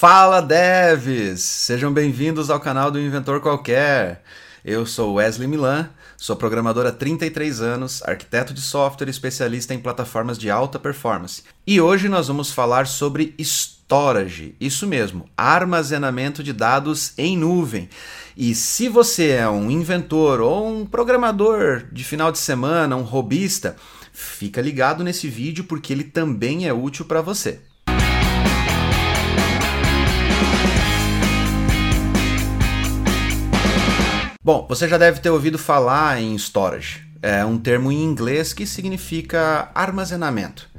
Fala devs! Sejam bem-vindos ao canal do Inventor Qualquer. Eu sou Wesley Milan, sou programador há 33 anos, arquiteto de software e especialista em plataformas de alta performance. E hoje nós vamos falar sobre storage, isso mesmo, armazenamento de dados em nuvem. E se você é um inventor ou um programador de final de semana, um robista, fica ligado nesse vídeo porque ele também é útil para você. Bom, você já deve ter ouvido falar em storage. É um termo em inglês que significa armazenamento.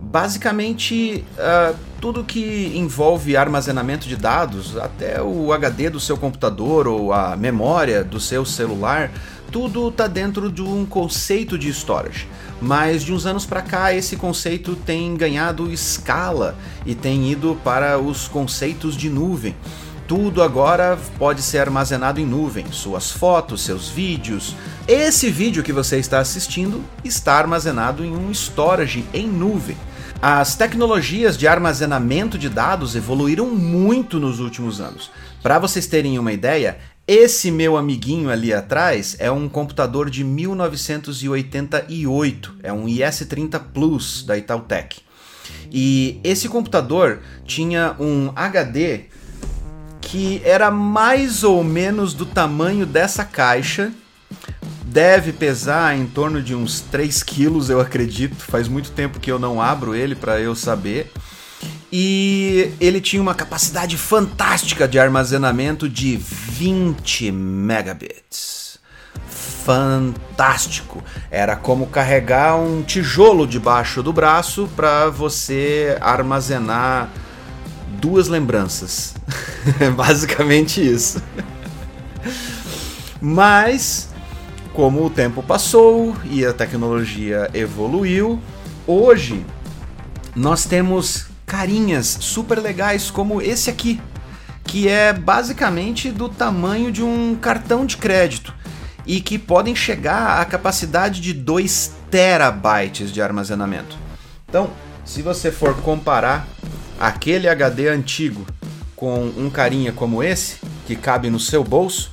Basicamente, uh, tudo que envolve armazenamento de dados, até o HD do seu computador ou a memória do seu celular, tudo está dentro de um conceito de storage. Mas de uns anos para cá, esse conceito tem ganhado escala e tem ido para os conceitos de nuvem tudo agora pode ser armazenado em nuvem, suas fotos, seus vídeos. Esse vídeo que você está assistindo está armazenado em um storage em nuvem. As tecnologias de armazenamento de dados evoluíram muito nos últimos anos. Para vocês terem uma ideia, esse meu amiguinho ali atrás é um computador de 1988, é um IS-30 Plus da Itautec. E esse computador tinha um HD que era mais ou menos do tamanho dessa caixa. Deve pesar em torno de uns 3 quilos, eu acredito. Faz muito tempo que eu não abro ele para eu saber. E ele tinha uma capacidade fantástica de armazenamento de 20 megabits. Fantástico! Era como carregar um tijolo debaixo do braço para você armazenar duas lembranças. Basicamente isso. Mas, como o tempo passou e a tecnologia evoluiu, hoje nós temos carinhas super legais como esse aqui, que é basicamente do tamanho de um cartão de crédito e que podem chegar à capacidade de 2 terabytes de armazenamento. Então, se você for comparar aquele HD antigo com um carinha como esse, que cabe no seu bolso,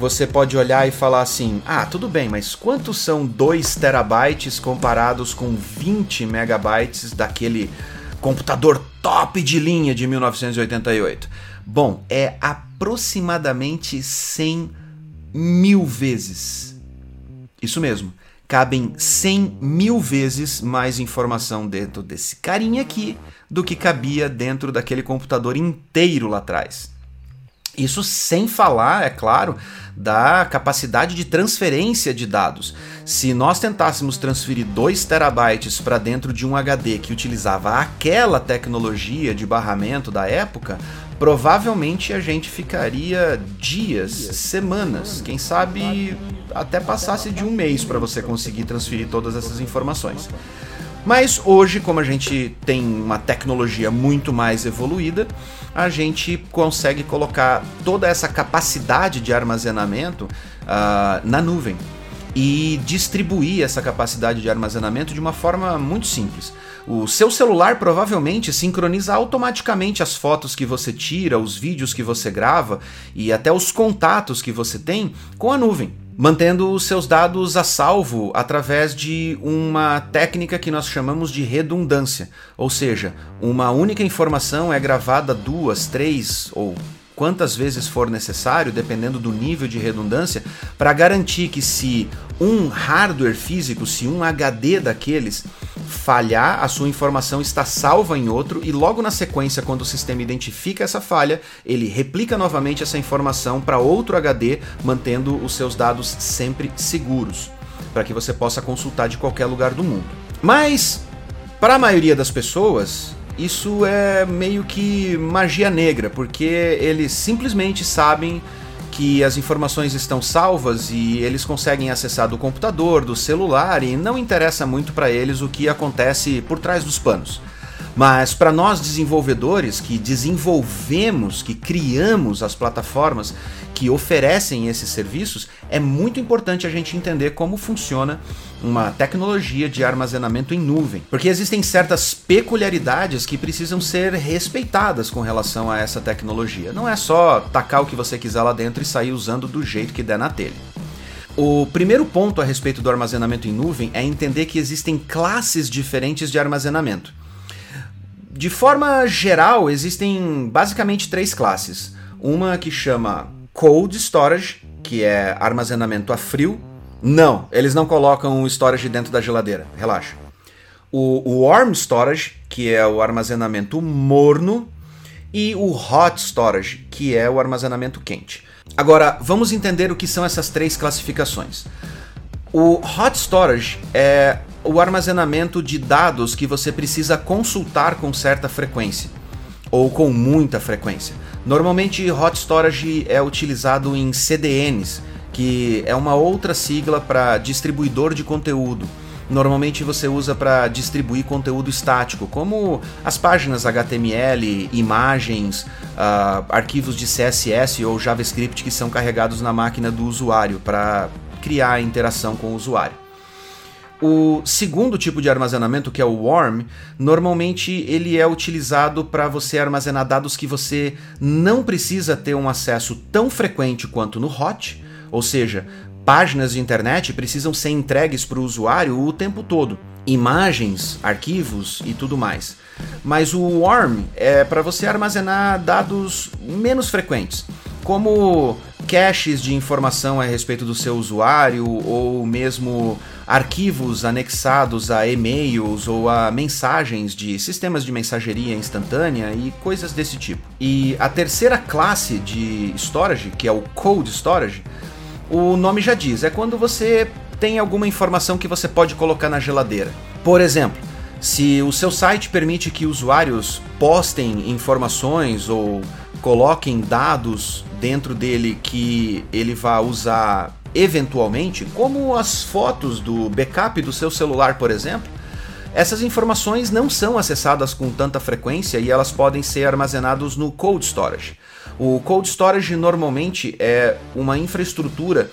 você pode olhar e falar assim: ah, tudo bem, mas quantos são 2 terabytes comparados com 20 megabytes daquele computador top de linha de 1988? Bom, é aproximadamente 100 mil vezes. Isso mesmo cabem 100 mil vezes mais informação dentro desse carinha aqui do que cabia dentro daquele computador inteiro lá atrás. Isso sem falar, é claro, da capacidade de transferência de dados. Se nós tentássemos transferir 2 terabytes para dentro de um HD que utilizava aquela tecnologia de barramento da época, provavelmente a gente ficaria dias, semanas, quem sabe até passasse de um mês para você conseguir transferir todas essas informações. Mas hoje, como a gente tem uma tecnologia muito mais evoluída, a gente consegue colocar toda essa capacidade de armazenamento uh, na nuvem e distribuir essa capacidade de armazenamento de uma forma muito simples. O seu celular provavelmente sincroniza automaticamente as fotos que você tira, os vídeos que você grava e até os contatos que você tem com a nuvem mantendo os seus dados a salvo através de uma técnica que nós chamamos de redundância, ou seja, uma única informação é gravada duas, três ou quantas vezes for necessário, dependendo do nível de redundância, para garantir que se um hardware físico, se um HD daqueles falhar, a sua informação está salva em outro e logo na sequência, quando o sistema identifica essa falha, ele replica novamente essa informação para outro HD, mantendo os seus dados sempre seguros, para que você possa consultar de qualquer lugar do mundo. Mas para a maioria das pessoas, isso é meio que magia negra, porque eles simplesmente sabem que as informações estão salvas e eles conseguem acessar do computador, do celular e não interessa muito para eles o que acontece por trás dos panos. Mas para nós desenvolvedores que desenvolvemos, que criamos as plataformas que oferecem esses serviços, é muito importante a gente entender como funciona uma tecnologia de armazenamento em nuvem, porque existem certas peculiaridades que precisam ser respeitadas com relação a essa tecnologia. Não é só tacar o que você quiser lá dentro e sair usando do jeito que der na telha. O primeiro ponto a respeito do armazenamento em nuvem é entender que existem classes diferentes de armazenamento. De forma geral, existem basicamente três classes. Uma que chama Cold Storage, que é armazenamento a frio. Não, eles não colocam o storage dentro da geladeira, relaxa. O, Warm Storage, que é o armazenamento morno. E o Hot Storage, que é o armazenamento quente. Agora, vamos entender o que são essas três classificações. O Hot Storage é o armazenamento de dados que você precisa consultar com certa frequência ou com muita frequência. Normalmente, Hot Storage é utilizado em CDNs, que é uma outra sigla para distribuidor de conteúdo normalmente você usa para distribuir conteúdo estático, como as páginas HTML, imagens, uh, arquivos de CSS ou JavaScript que são carregados na máquina do usuário para criar interação com o usuário. O segundo tipo de armazenamento, que é o warm, normalmente ele é utilizado para você armazenar dados que você não precisa ter um acesso tão frequente quanto no hot, ou seja, páginas de internet precisam ser entregues para o usuário o tempo todo. Imagens, arquivos e tudo mais. Mas o Warm é para você armazenar dados menos frequentes, como caches de informação a respeito do seu usuário ou mesmo arquivos anexados a e-mails ou a mensagens de sistemas de mensageria instantânea e coisas desse tipo. E a terceira classe de storage, que é o cold storage, o nome já diz, é quando você tem alguma informação que você pode colocar na geladeira. Por exemplo, se o seu site permite que usuários postem informações ou coloquem dados dentro dele que ele vai usar eventualmente, como as fotos do backup do seu celular, por exemplo, essas informações não são acessadas com tanta frequência e elas podem ser armazenadas no cold storage. O cold storage normalmente é uma infraestrutura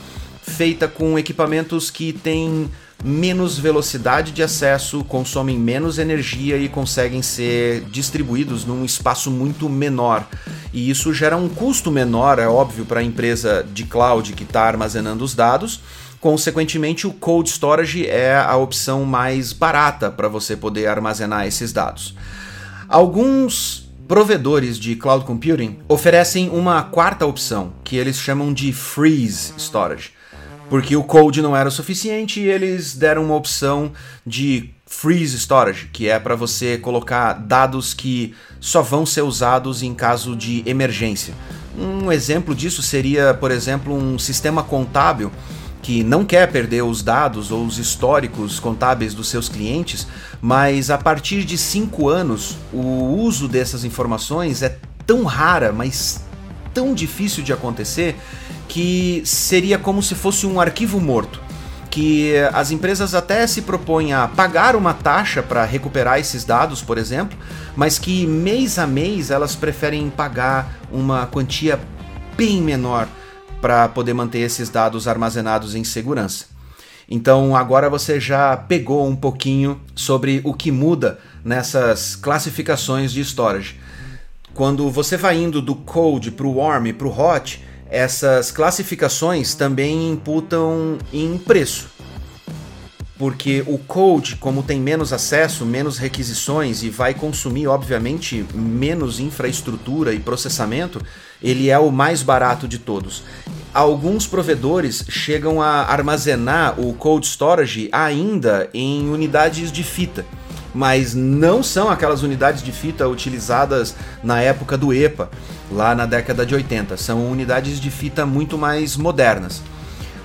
feita com equipamentos que têm menos velocidade de acesso, consomem menos energia e conseguem ser distribuídos num espaço muito menor. E isso gera um custo menor, é óbvio, para a empresa de cloud que está armazenando os dados. Consequentemente, o cold storage é a opção mais barata para você poder armazenar esses dados. Alguns Provedores de cloud computing oferecem uma quarta opção, que eles chamam de freeze storage. Porque o code não era o suficiente e eles deram uma opção de freeze storage, que é para você colocar dados que só vão ser usados em caso de emergência. Um exemplo disso seria, por exemplo, um sistema contábil que não quer perder os dados ou os históricos contábeis dos seus clientes, mas a partir de cinco anos o uso dessas informações é tão rara, mas tão difícil de acontecer, que seria como se fosse um arquivo morto. Que as empresas até se propõem a pagar uma taxa para recuperar esses dados, por exemplo, mas que mês a mês elas preferem pagar uma quantia bem menor para poder manter esses dados armazenados em segurança. Então agora você já pegou um pouquinho sobre o que muda nessas classificações de storage. Quando você vai indo do cold para o warm para o hot, essas classificações também imputam em preço porque o code, como tem menos acesso, menos requisições e vai consumir, obviamente, menos infraestrutura e processamento, ele é o mais barato de todos. Alguns provedores chegam a armazenar o cold storage ainda em unidades de fita, mas não são aquelas unidades de fita utilizadas na época do EPA, lá na década de 80. São unidades de fita muito mais modernas.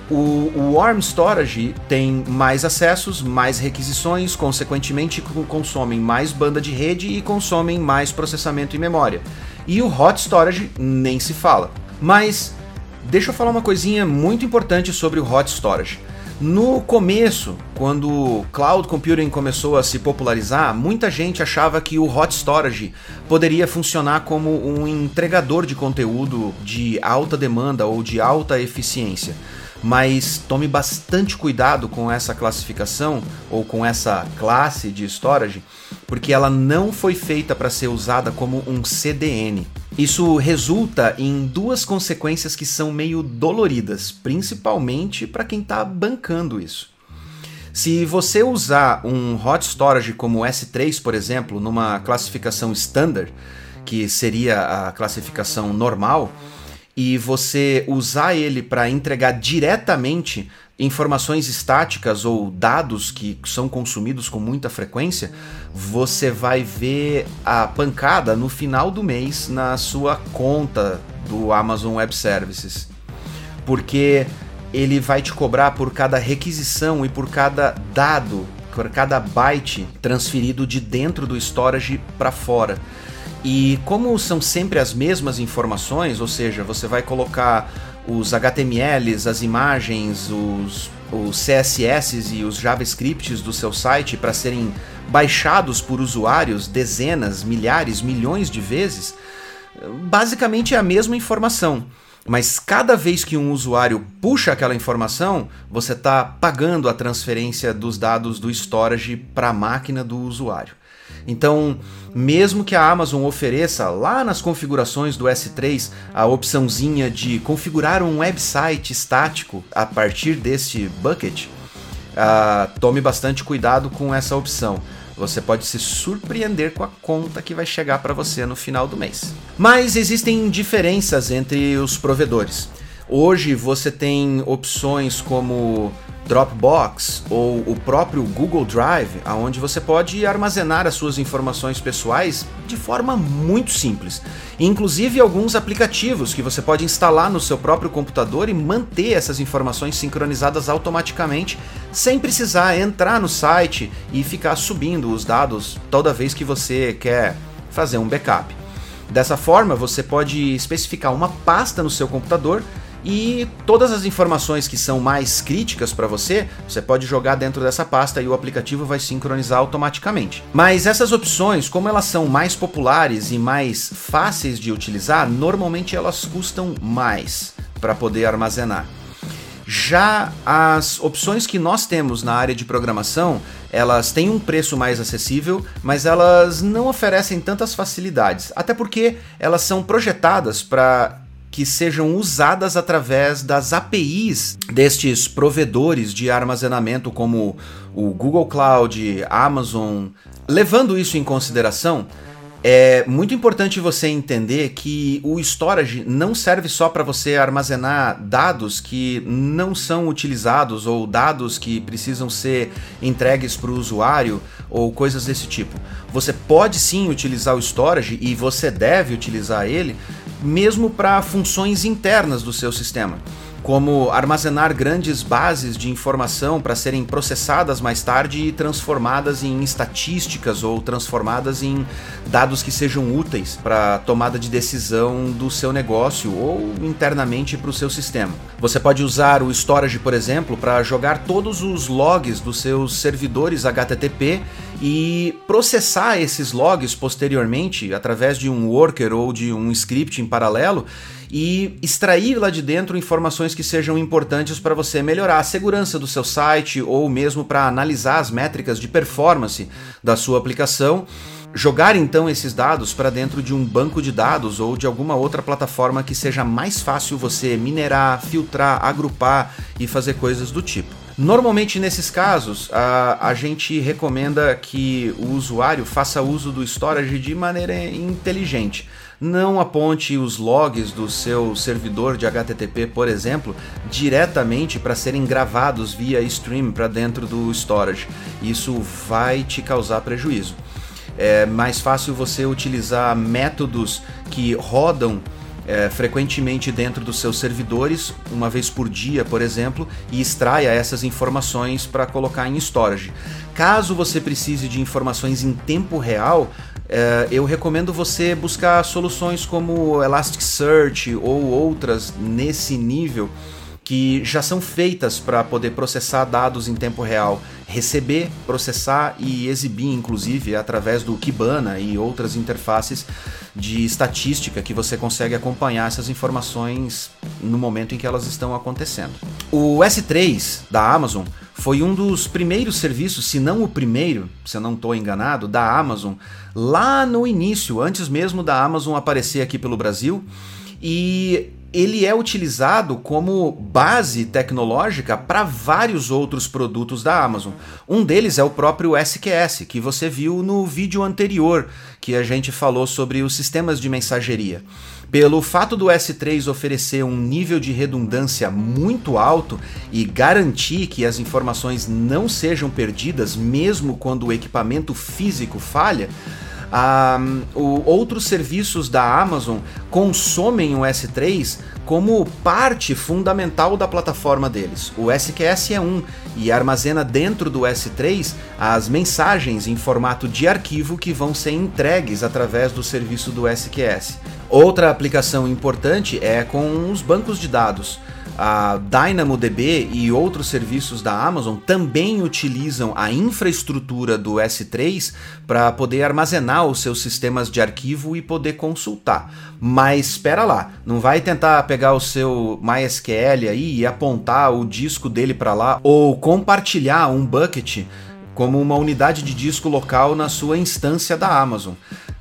O, o Warm Storage tem mais acessos, mais requisições, consequentemente consomem mais banda de rede e consomem mais processamento e memória. E o Hot Storage nem se fala. Mas deixa eu falar uma coisinha muito importante sobre o Hot Storage. No começo, quando cloud computing começou a se popularizar, muita gente achava que o hot storage poderia funcionar como um entregador de conteúdo de alta demanda ou de alta eficiência. Mas tome bastante cuidado com essa classificação ou com essa classe de storage, porque ela não foi feita para ser usada como um CDN. Isso resulta em duas consequências que são meio doloridas, principalmente para quem está bancando isso. Se você usar um hot storage como S3, por exemplo, numa classificação standard, que seria a classificação normal, e você usar ele para entregar diretamente informações estáticas ou dados que são consumidos com muita frequência, você vai ver a pancada no final do mês na sua conta do Amazon Web Services. Porque ele vai te cobrar por cada requisição e por cada dado, por cada byte transferido de dentro do storage para fora. E como são sempre as mesmas informações, ou seja, você vai colocar os HTMLs, as imagens, os, os CSS e os JavaScripts do seu site para serem baixados por usuários dezenas, milhares, milhões de vezes, basicamente é a mesma informação. Mas cada vez que um usuário puxa aquela informação, você está pagando a transferência dos dados do storage para a máquina do usuário. Então, mesmo que a Amazon ofereça lá nas configurações do S3 a opçãozinha de configurar um website estático a partir deste bucket, uh, tome bastante cuidado com essa opção. Você pode se surpreender com a conta que vai chegar para você no final do mês. Mas existem diferenças entre os provedores. Hoje você tem opções como Dropbox ou o próprio Google Drive, aonde você pode armazenar as suas informações pessoais de forma muito simples. Inclusive alguns aplicativos que você pode instalar no seu próprio computador e manter essas informações sincronizadas automaticamente, sem precisar entrar no site e ficar subindo os dados toda vez que você quer fazer um backup. Dessa forma, você pode especificar uma pasta no seu computador e todas as informações que são mais críticas para você, você pode jogar dentro dessa pasta e o aplicativo vai sincronizar automaticamente. Mas essas opções, como elas são mais populares e mais fáceis de utilizar, normalmente elas custam mais para poder armazenar. Já as opções que nós temos na área de programação, elas têm um preço mais acessível, mas elas não oferecem tantas facilidades, até porque elas são projetadas para que sejam usadas através das APIs destes provedores de armazenamento como o Google Cloud, Amazon. Levando isso em consideração, é muito importante você entender que o storage não serve só para você armazenar dados que não são utilizados ou dados que precisam ser entregues para o usuário ou coisas desse tipo. Você pode sim utilizar o storage e você deve utilizar ele mesmo para funções internas do seu sistema como armazenar grandes bases de informação para serem processadas mais tarde e transformadas em estatísticas ou transformadas em dados que sejam úteis para a tomada de decisão do seu negócio ou internamente para o seu sistema. Você pode usar o storage, por exemplo, para jogar todos os logs dos seus servidores HTTP e processar esses logs posteriormente através de um worker ou de um script em paralelo e extrair lá de dentro informações que sejam importantes para você melhorar a segurança do seu site ou mesmo para analisar as métricas de performance da sua aplicação. Jogar então esses dados para dentro de um banco de dados ou de alguma outra plataforma que seja mais fácil você minerar, filtrar, agrupar e fazer coisas do tipo. Normalmente nesses casos, a, a gente recomenda que o usuário faça uso do storage de maneira inteligente não aponte os logs do seu servidor de HTTP, por exemplo, diretamente para serem gravados via stream para dentro do storage. Isso vai te causar prejuízo. É mais fácil você utilizar métodos que rodam é, frequentemente dentro dos seus servidores, uma vez por dia, por exemplo, e extraia essas informações para colocar em storage. Caso você precise de informações em tempo real, eu recomendo você buscar soluções como Elasticsearch ou outras nesse nível que já são feitas para poder processar dados em tempo real, receber, processar e exibir, inclusive, através do Kibana e outras interfaces de estatística que você consegue acompanhar essas informações no momento em que elas estão acontecendo. O S3 da Amazon foi um dos primeiros serviços, se não o primeiro, se eu não estou enganado, da Amazon, lá no início, antes mesmo da Amazon aparecer aqui pelo Brasil. E ele é utilizado como base tecnológica para vários outros produtos da Amazon. Um deles é o próprio SQS, que você viu no vídeo anterior, que a gente falou sobre os sistemas de mensageria. Pelo fato do S3 oferecer um nível de redundância muito alto e garantir que as informações não sejam perdidas, mesmo quando o equipamento físico falha, um, o, outros serviços da Amazon consomem o S3 como parte fundamental da plataforma deles. O SQS é um e armazena dentro do S3 as mensagens em formato de arquivo que vão ser entregues através do serviço do SQS. Outra aplicação importante é com os bancos de dados a DynamoDB e outros serviços da Amazon também utilizam a infraestrutura do S3 para poder armazenar os seus sistemas de arquivo e poder consultar. Mas espera lá, não vai tentar pegar o seu MySQL aí e apontar o disco dele para lá ou compartilhar um bucket como uma unidade de disco local na sua instância da Amazon.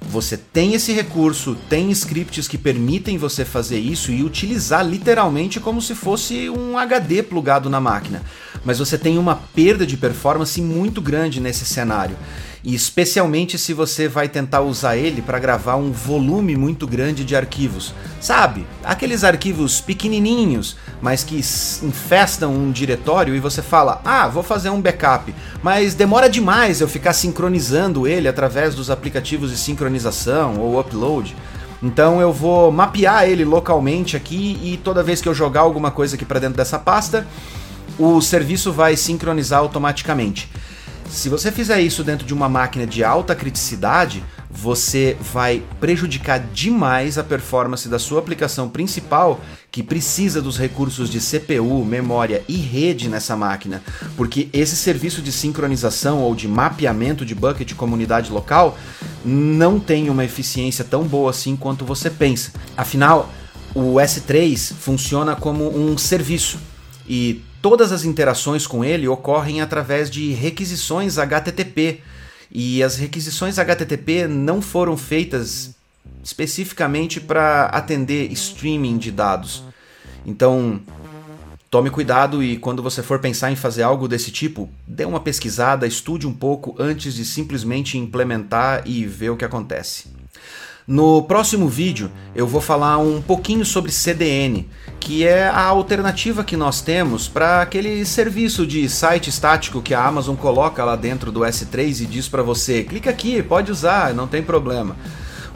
Você tem esse recurso, tem scripts que permitem você fazer isso e utilizar literalmente como se fosse um HD plugado na máquina. Mas você tem uma perda de performance muito grande nesse cenário e especialmente se você vai tentar usar ele para gravar um volume muito grande de arquivos. Sabe? Aqueles arquivos pequenininhos, mas que infestam um diretório e você fala: "Ah, vou fazer um backup", mas demora demais eu ficar sincronizando ele através dos aplicativos de sincronização ou upload. Então eu vou mapear ele localmente aqui e toda vez que eu jogar alguma coisa aqui para dentro dessa pasta, o serviço vai sincronizar automaticamente. Se você fizer isso dentro de uma máquina de alta criticidade, você vai prejudicar demais a performance da sua aplicação principal, que precisa dos recursos de CPU, memória e rede nessa máquina, porque esse serviço de sincronização ou de mapeamento de bucket de comunidade local não tem uma eficiência tão boa assim quanto você pensa. Afinal, o S3 funciona como um serviço e todas as interações com ele ocorrem através de requisições HTTP. E as requisições HTTP não foram feitas especificamente para atender streaming de dados. Então, tome cuidado e quando você for pensar em fazer algo desse tipo, dê uma pesquisada, estude um pouco antes de simplesmente implementar e ver o que acontece. No próximo vídeo eu vou falar um pouquinho sobre CDN, que é a alternativa que nós temos para aquele serviço de site estático que a Amazon coloca lá dentro do S3 e diz para você: clica aqui, pode usar, não tem problema.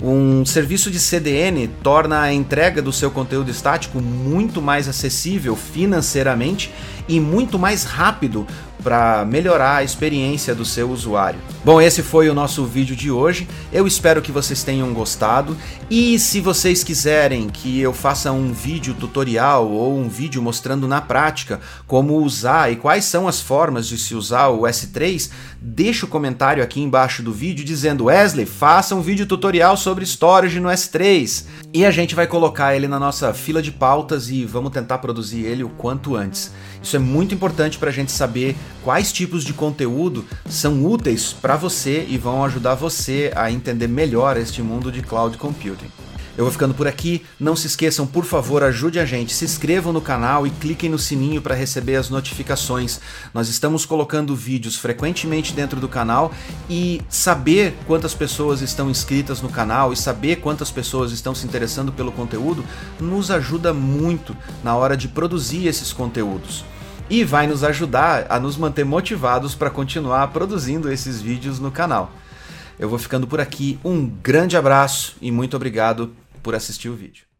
Um serviço de CDN torna a entrega do seu conteúdo estático muito mais acessível financeiramente e muito mais rápido para melhorar a experiência do seu usuário. Bom, esse foi o nosso vídeo de hoje. Eu espero que vocês tenham gostado e se vocês quiserem que eu faça um vídeo tutorial ou um vídeo mostrando na prática como usar e quais são as formas de se usar o S3, deixa o comentário aqui embaixo do vídeo dizendo Wesley, faça um vídeo tutorial sobre storage no S3 e a gente vai colocar ele na nossa fila de pautas e vamos tentar produzir ele o quanto antes. Isso é muito importante para a gente saber quais tipos de conteúdo são úteis para você e vão ajudar você a entender melhor este mundo de cloud computing. Eu vou ficando por aqui. Não se esqueçam, por favor, ajude a gente. Se inscrevam no canal e cliquem no sininho para receber as notificações. Nós estamos colocando vídeos frequentemente dentro do canal e saber quantas pessoas estão inscritas no canal e saber quantas pessoas estão se interessando pelo conteúdo nos ajuda muito na hora de produzir esses conteúdos e vai nos ajudar a nos manter motivados para continuar produzindo esses vídeos no canal. Eu vou ficando por aqui, um grande abraço e muito obrigado por assistir o vídeo.